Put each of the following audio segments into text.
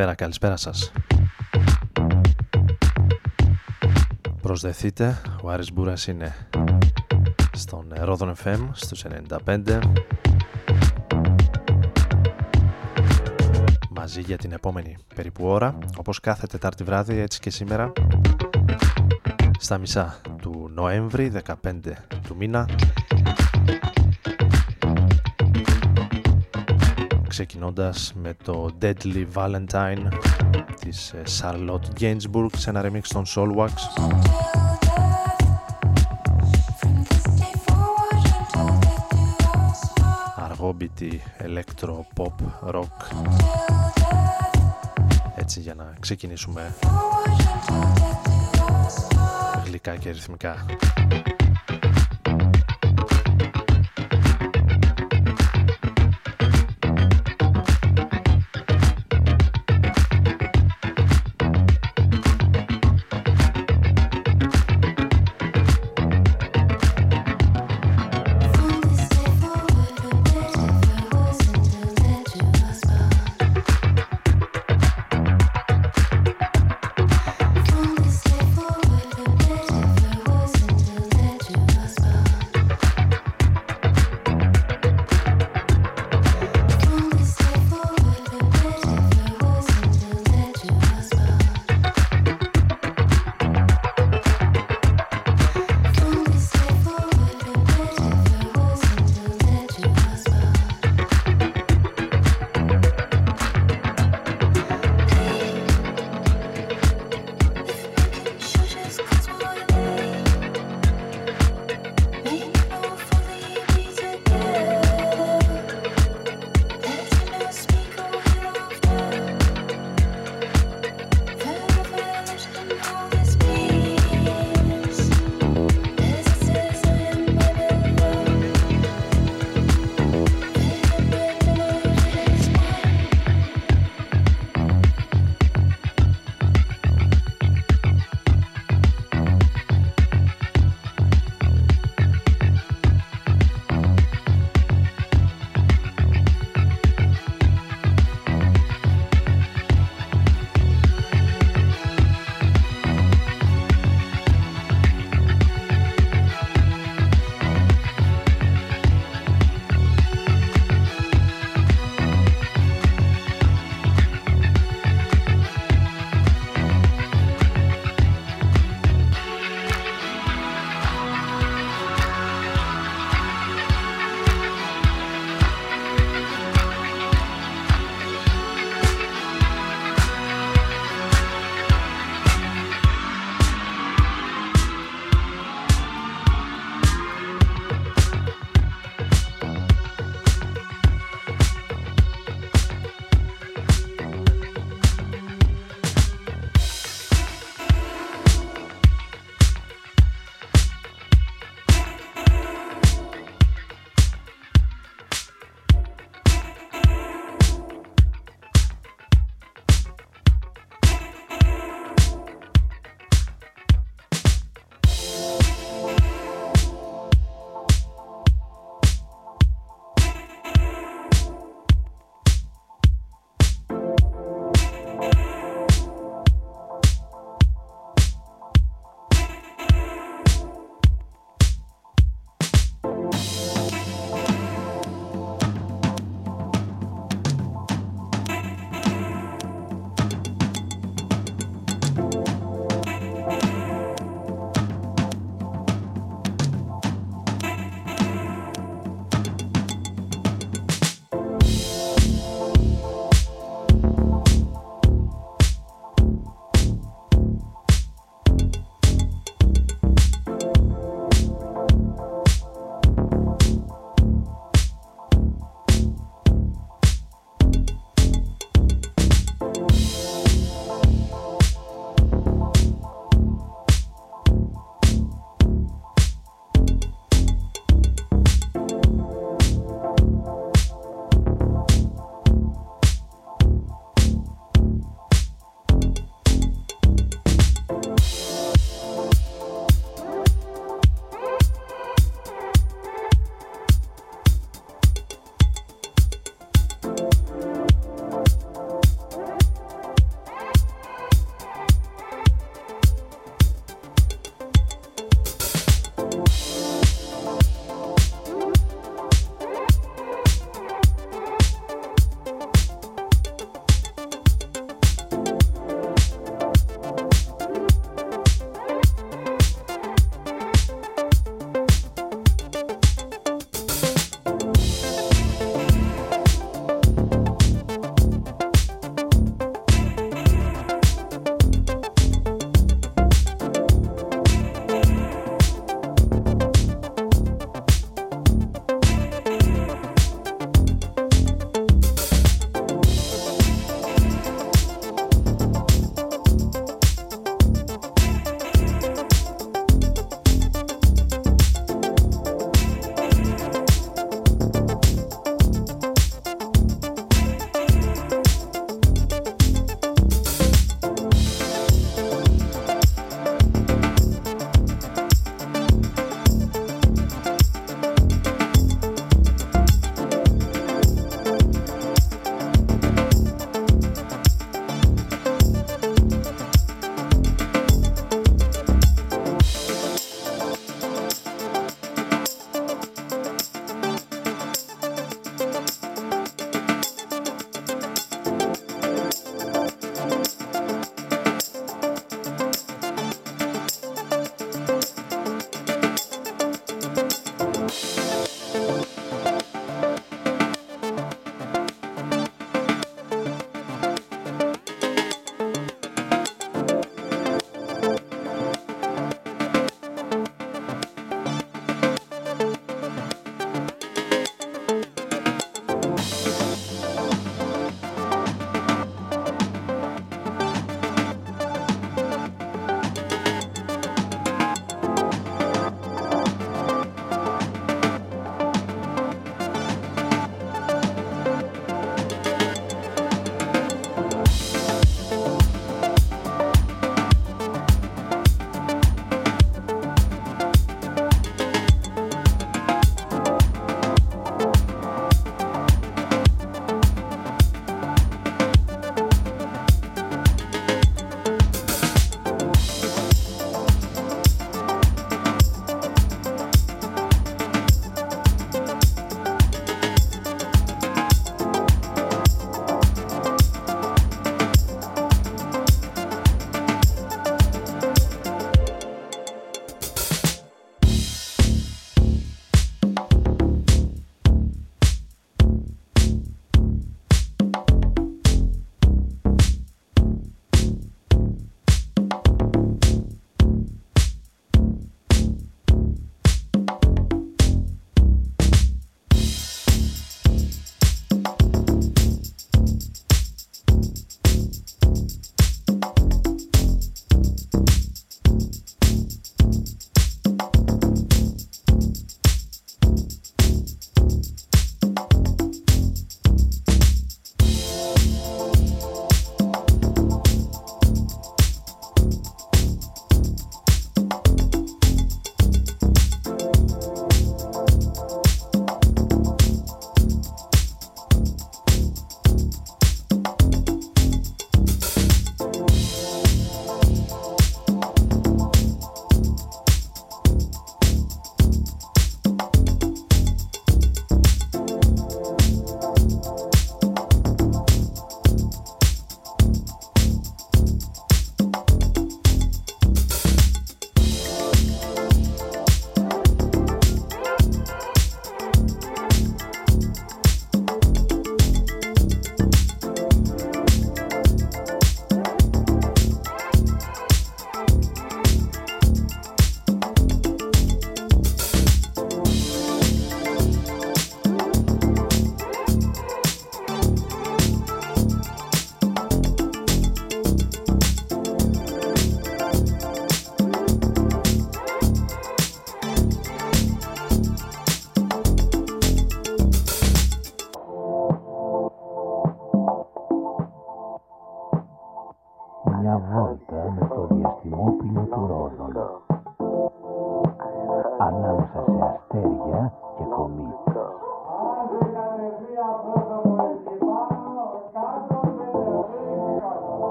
Καλησπέρα, καλησπέρα σας. Προσδεθείτε, ο Άρης Μπούρας είναι στον Ρόδον FM στους 95 μαζί για την επόμενη περίπου ώρα όπως κάθε Τετάρτη βράδυ έτσι και σήμερα στα μισά του Νοέμβρη 15 του μήνα ξεκινώντας με το Deadly Valentine της ε, Charlotte Gainsbourg σε ένα remix των Soulwax αργόμπιτη electro pop rock. Έτσι για να ξεκινήσουμε γλυκά και ρυθμικά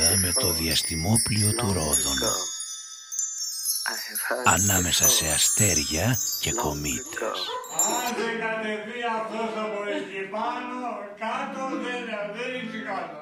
βόλτα με το διαστημόπλιο του Ρόδων ανάμεσα σε αστέρια και κομήτες. Αν δεν κατεβεί αυτός από εκεί πάνω, κάτω δεν, δεν είναι κάτω.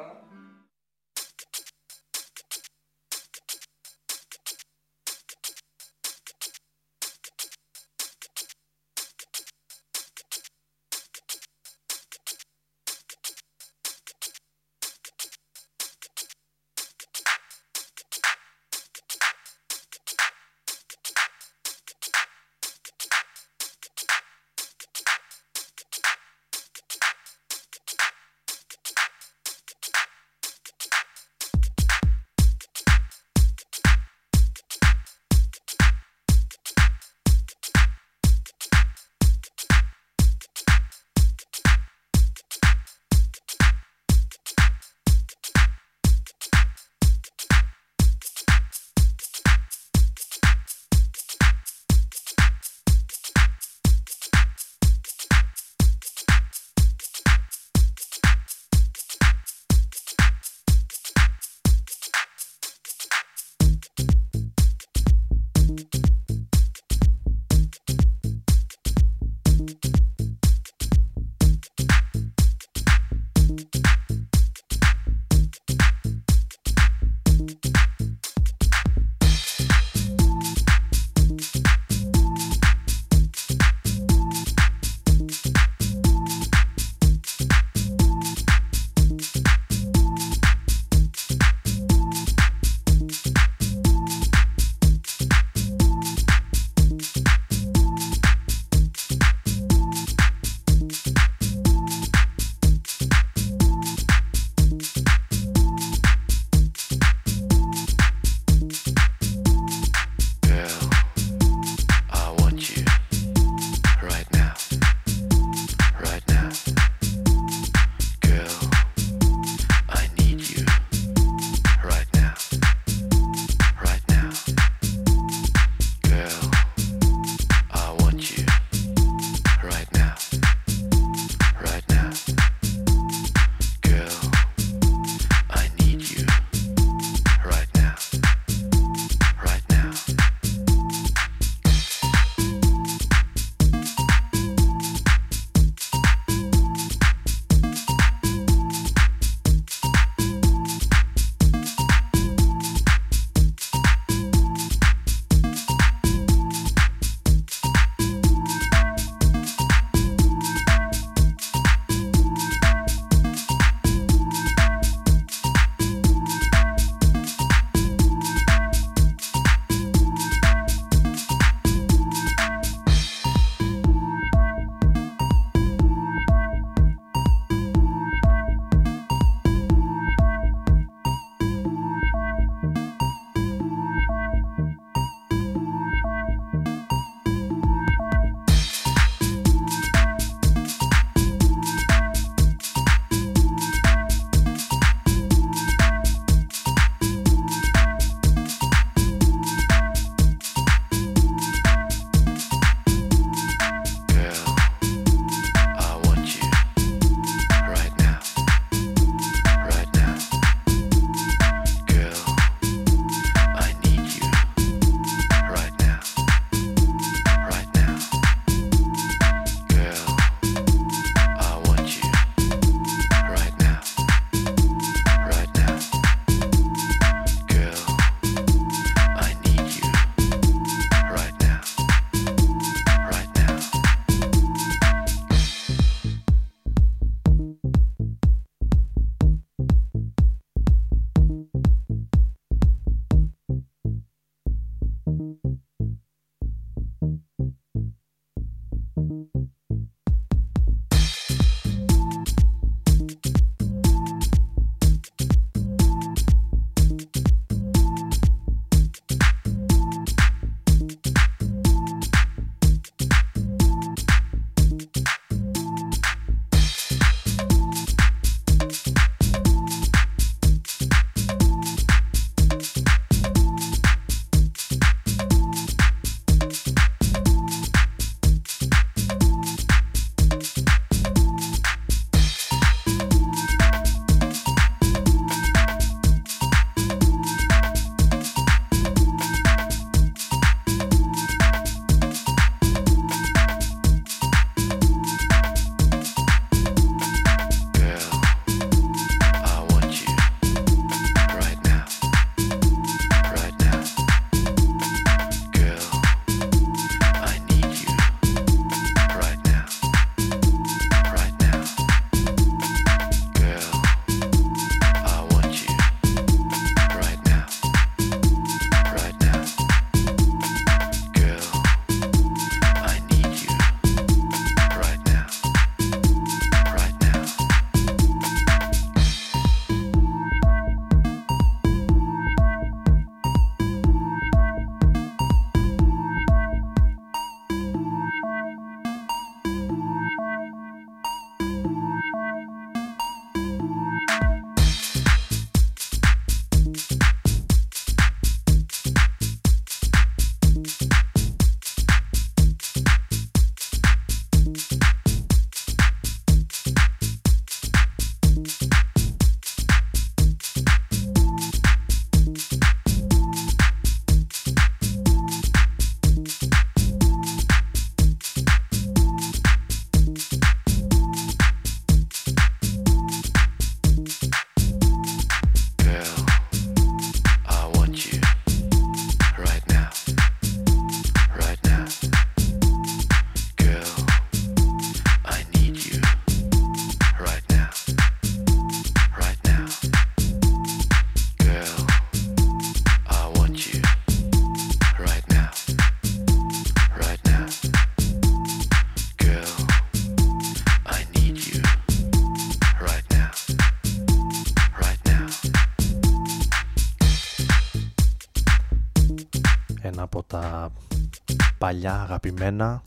Παλιά αγαπημένα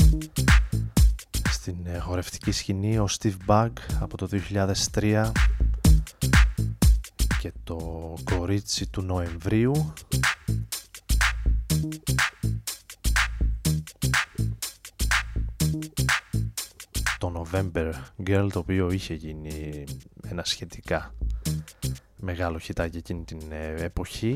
στην χορευτική σκηνή ο Steve Bug από το 2003 και το κορίτσι του Νοεμβρίου. Το November Girl το οποίο είχε γίνει ένα σχετικά μεγάλο χιτάκι εκείνη την ε, εποχή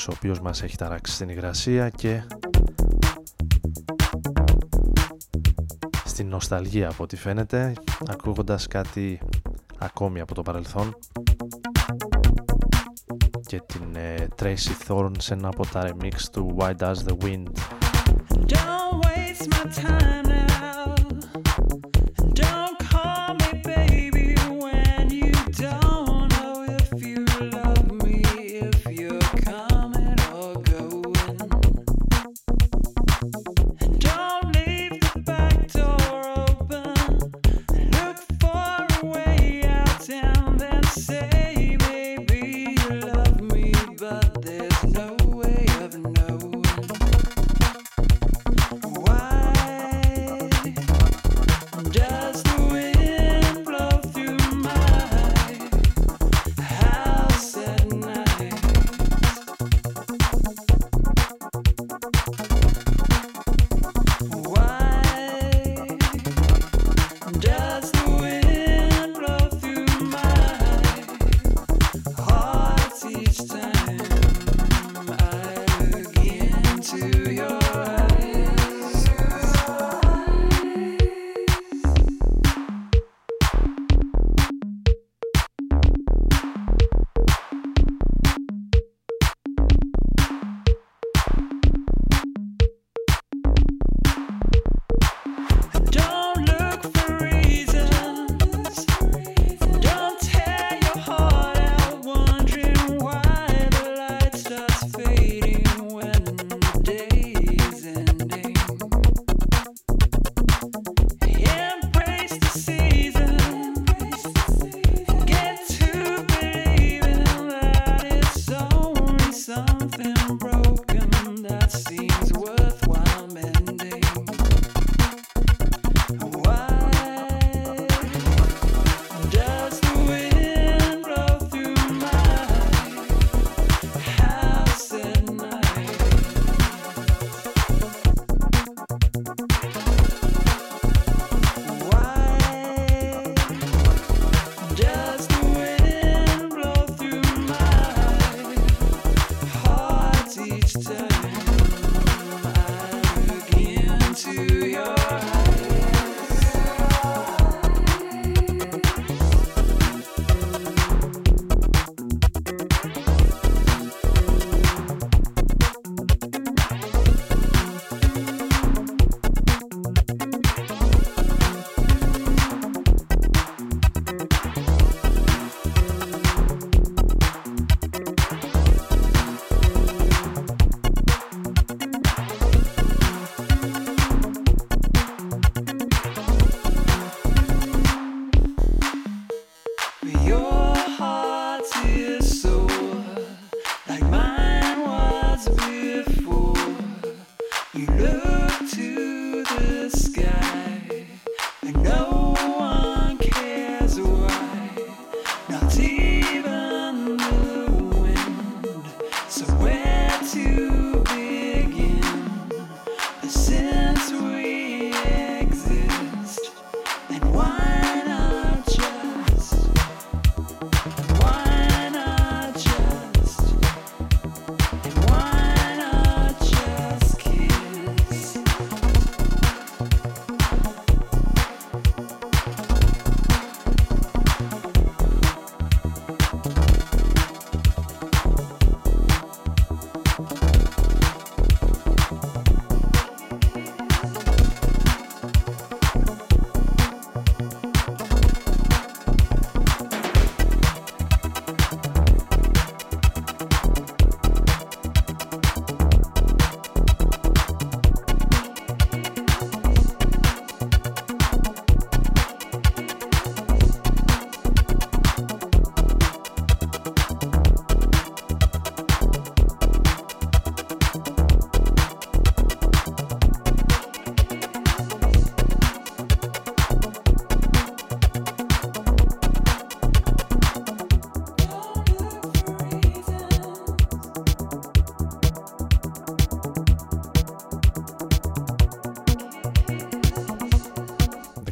Ο Νοέμβριος ο οποίος μας έχει ταράξει στην υγρασία και στην νοσταλγία από ό,τι φαίνεται ακούγοντας κάτι ακόμη από το παρελθόν και την ε, Tracy Thorn σε ένα από τα remix του Why Does The Wind. Don't waste my time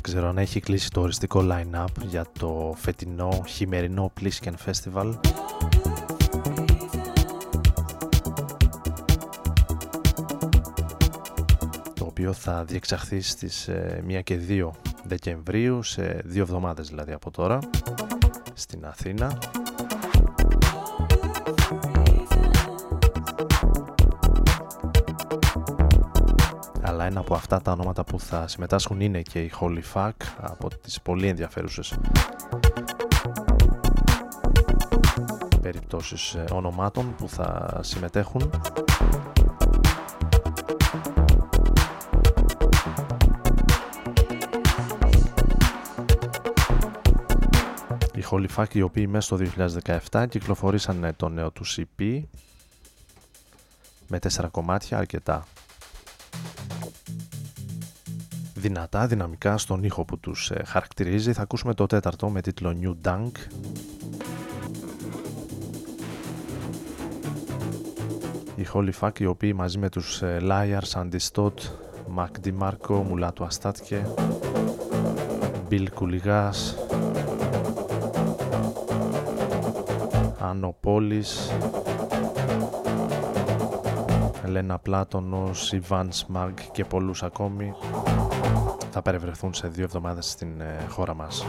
ξέρω αν έχει κλείσει το οριστικό line-up για το φετινό χειμερινό Plisken Festival. Το οποίο θα διεξαχθεί στις 1 ε, και 2 Δεκεμβρίου σε δύο εβδομάδες δηλαδή από τώρα στην Αθήνα ένα από αυτά τα ονόματα που θα συμμετάσχουν είναι και η Holy Fuck από τις πολύ ενδιαφέρουσες περιπτώσεις ε, ονομάτων που θα συμμετέχουν. Οι Holy Fuck οι οποίοι μέσα στο 2017 κυκλοφορήσαν το νέο τους CP με τέσσερα κομμάτια αρκετά δυνατά, δυναμικά στον ήχο που τους ε, χαρακτηρίζει. Θα ακούσουμε το τέταρτο με τίτλο New Dunk. Οι Holy Fuck οι οποίοι μαζί με τους ε, Liars, Undistot, Mac DiMarco, Μουλάτου Αστάτκε, Bill Κουλιγάς, Ανοπόλης, Ελένα Πλάτωνος, Ιβάν Σμαγκ και πολλούς ακόμη θα περιβρεθούν σε δύο εβδομάδες στην ε, χώρα μας.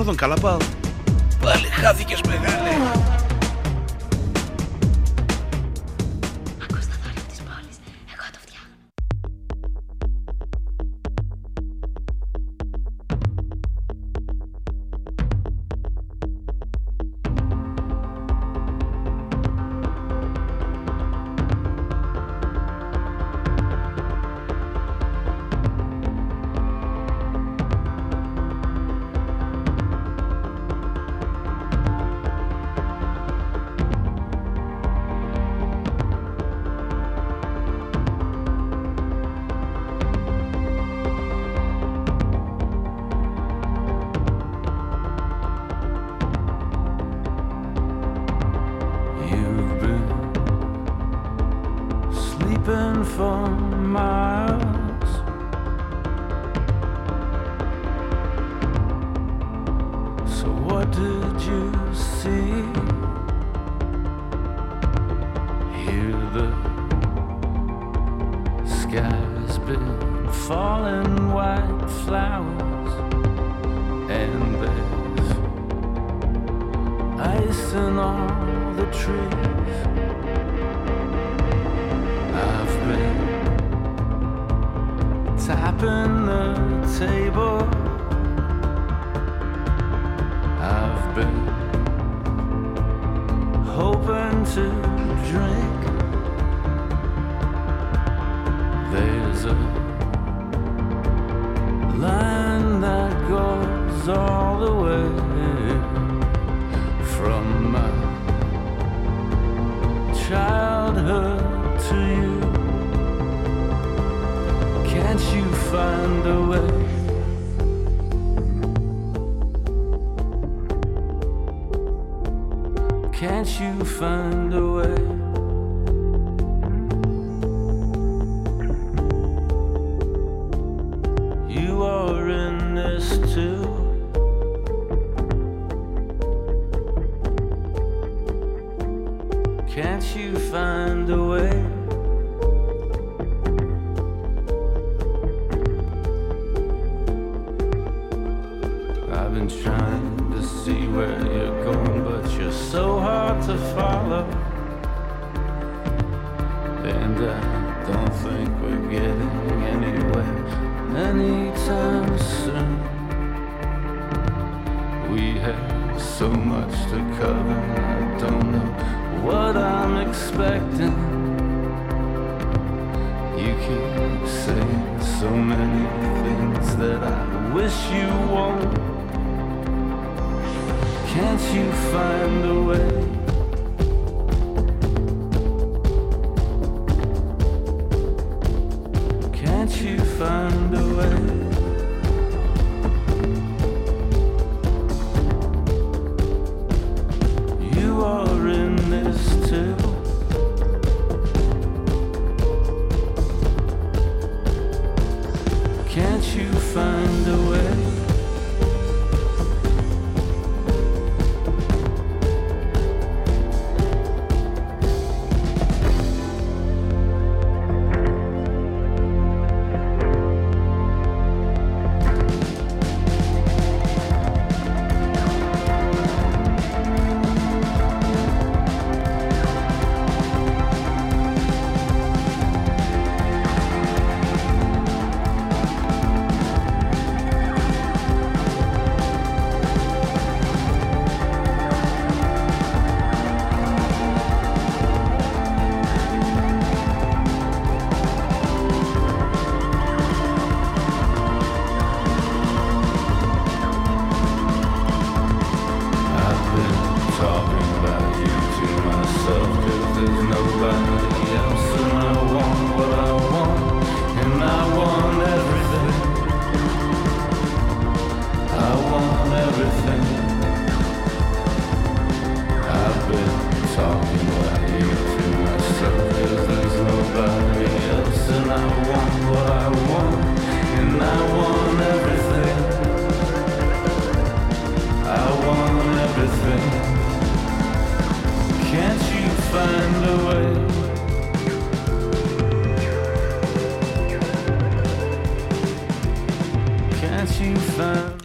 Για Ρόδον καλά πάω. Πάλι χάθηκες ice in all the trees. I've been tapping the table. I've been hoping to drink. There's a line that goes all the way from my childhood to you. Can't you find a way? Can't you find a way?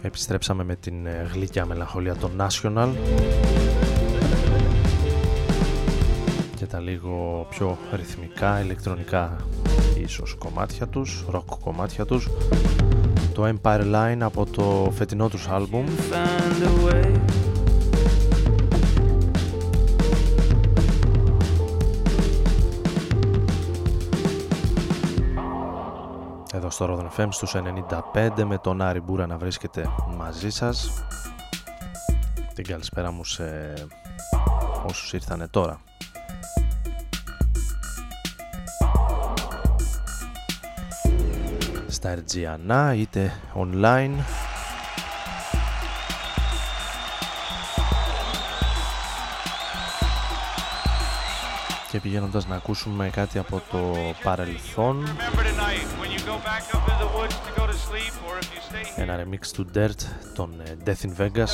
Επιστρέψαμε με την ε, γλυκιά μελαγχολία των National. Και τα λίγο πιο ρυθμικά, ηλεκτρονικά ίσως κομμάτια τους, rock κομμάτια τους. Το Empire Line από το φετινό τους άλμπουμ στο Rodon FM στους 95 με τον Άρη Μπούρα να βρίσκεται μαζί σας. Την καλησπέρα μου σε όσους ήρθανε τώρα. Στα Ερτζιανά είτε online και πηγαίνοντας να ακούσουμε κάτι από το παρελθόν. Ένα remix του Dirt των ε, Death in Vegas.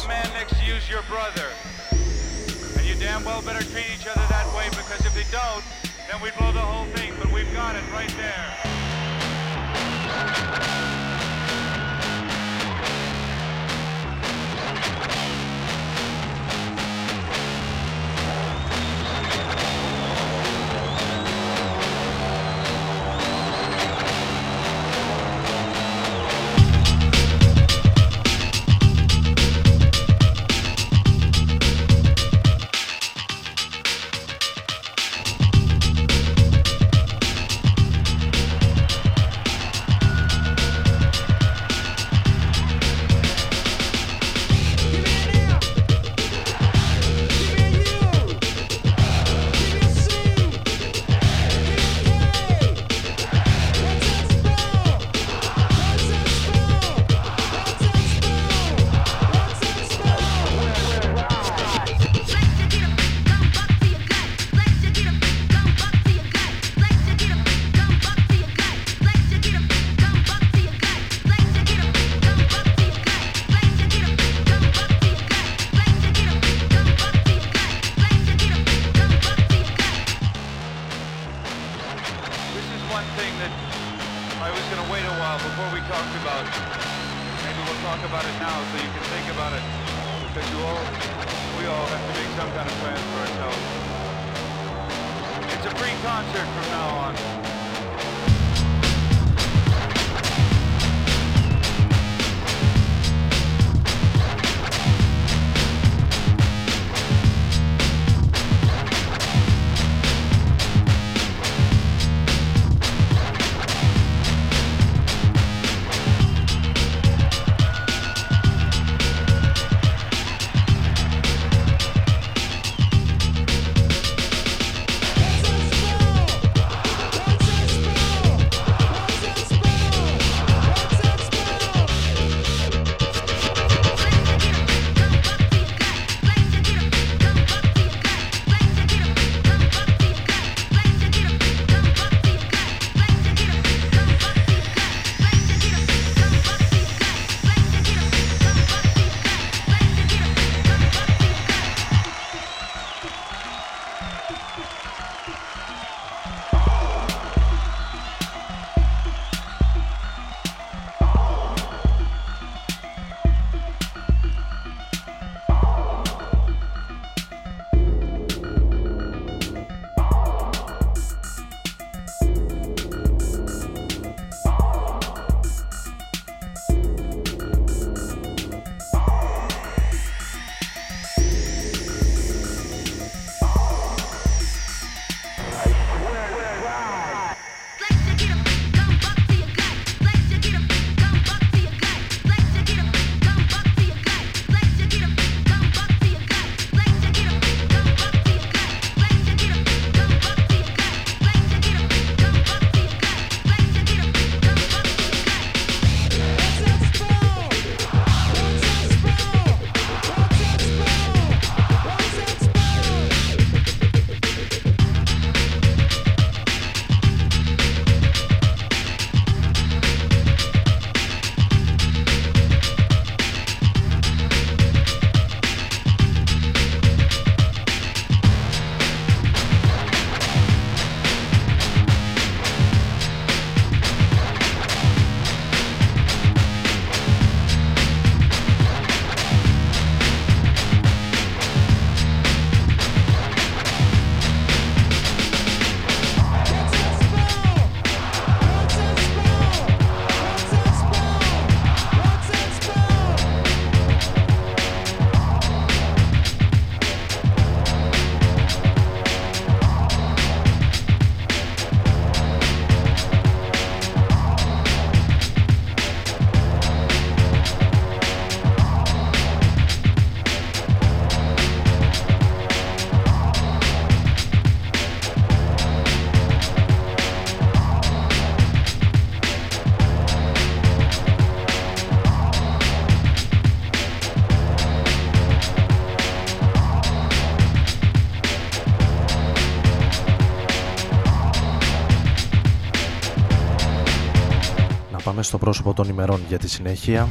Στο πρόσωπο των ημερών για τη συνέχεια.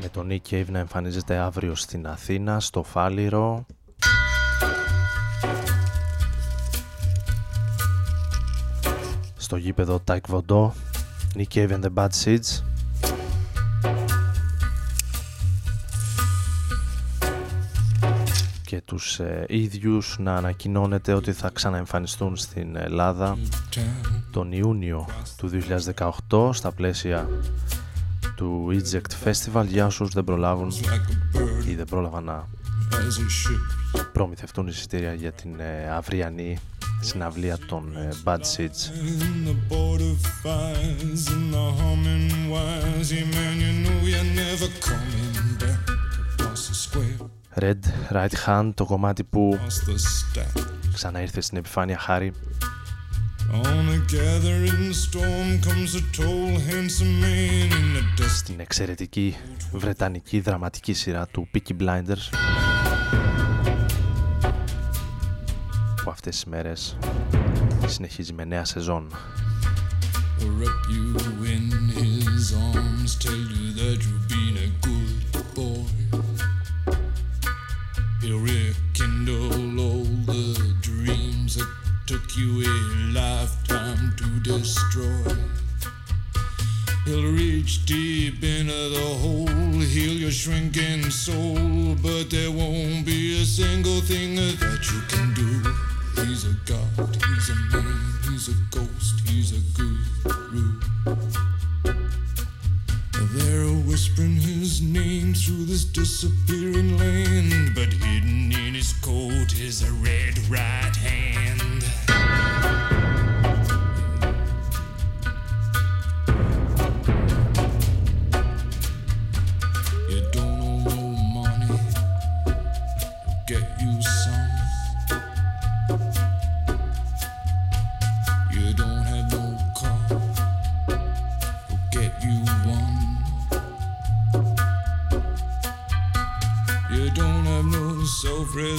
Με τον Nick Cave να εμφανίζεται αύριο στην Αθήνα, στο Φάληρο. Στο γήπεδο Taekwondo, Nick Cave and the Bad Seeds. Τους ε, ίδιους να ανακοινώνεται ότι θα ξαναεμφανιστούν στην Ελλάδα τον Ιούνιο του 2018 στα πλαίσια του Eject Festival για όσους δεν προλάβουν ή δεν πρόλαβαν να προμηθευτούν εισιτήρια για την ε, αυριανή συναυλία των ε, Bad Seeds. Red Right Hand, το κομμάτι που ξανά ήρθε στην επιφάνεια χάρη στην εξαιρετική βρετανική δραματική σειρά του Peaky Blinders που αυτές τις μέρες συνεχίζει με νέα σεζόν. He'll rekindle all the dreams that took you a lifetime to destroy. He'll reach deep into the hole, heal your shrinking soul, but there won't be a single thing that you can do. He's a god, he's a man, he's a ghost, he's a guru. They're whispering his name through this disappearing land, but hidden in his coat is a red right hand.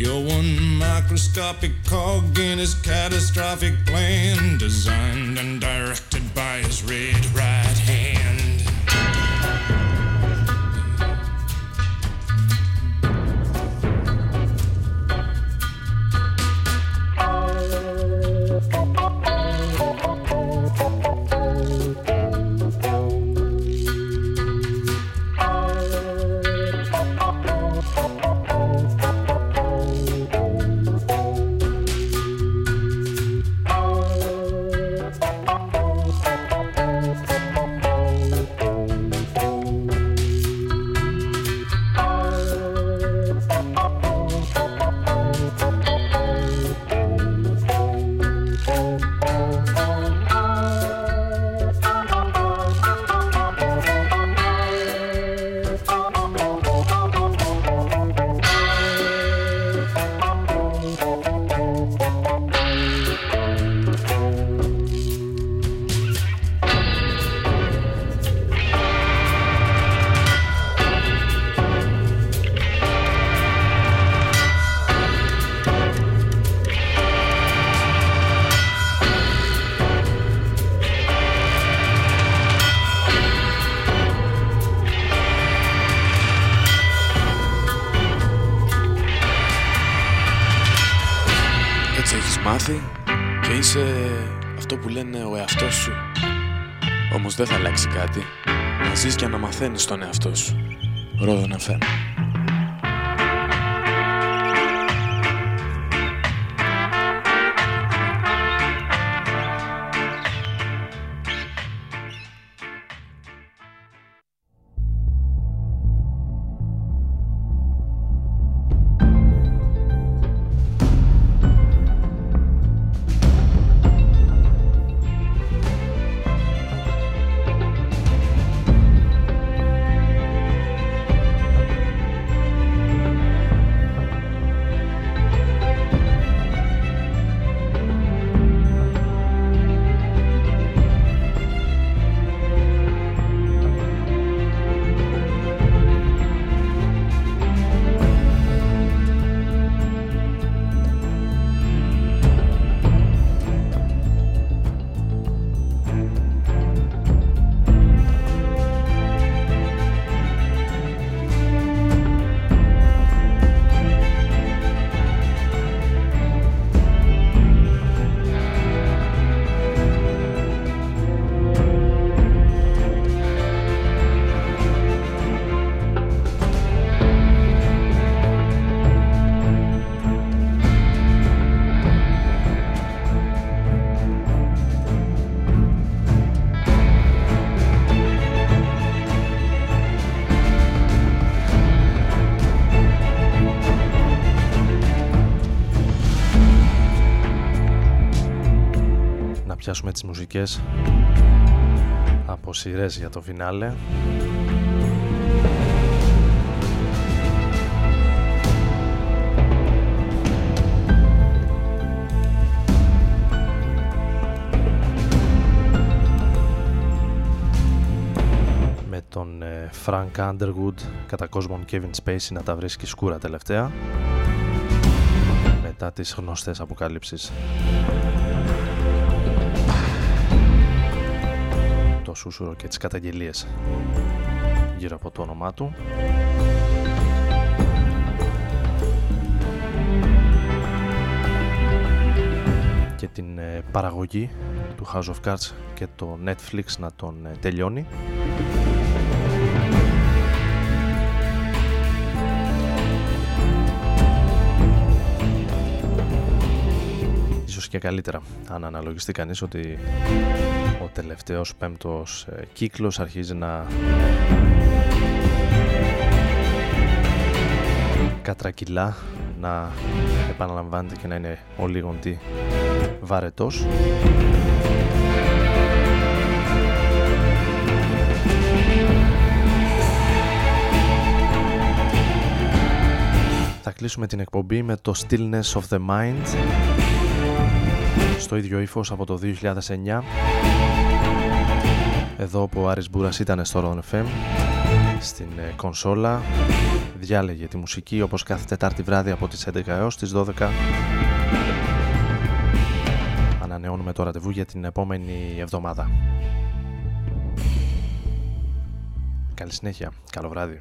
You're one microscopic cog in his catastrophic plan, designed and directed by his red right και να μαθαίνεις τον εαυτό πιάσουμε τις μουσικές από σειρές για το φινάλε. Με τον ε, Frank Underwood κατά κόσμον Kevin Spacey να τα βρίσκει σκούρα τελευταία μετά τις γνωστές αποκάλυψεις. Σούσουρο και τις καταγγελίες γύρω από το όνομά του. και την ε, παραγωγή του House of Cards και το Netflix να τον ε, τελειώνει. Ίσως και καλύτερα αν αναλογιστεί κανείς ότι ο τελευταίος πέμπτος ε, κύκλος αρχίζει να κατρακυλά να επαναλαμβάνεται και να είναι ο λίγοντι βαρετός. Θα κλείσουμε την εκπομπή με το Stillness of the Mind στο ίδιο ύφος από το 2009 εδώ που ο Άρης Μπούρας ήταν στο Ron FM στην ε, κονσόλα διάλεγε τη μουσική όπως κάθε Τετάρτη βράδυ από τις 11 έως τις 12 ανανεώνουμε το ραντεβού για την επόμενη εβδομάδα. Καλή συνέχεια, καλό βράδυ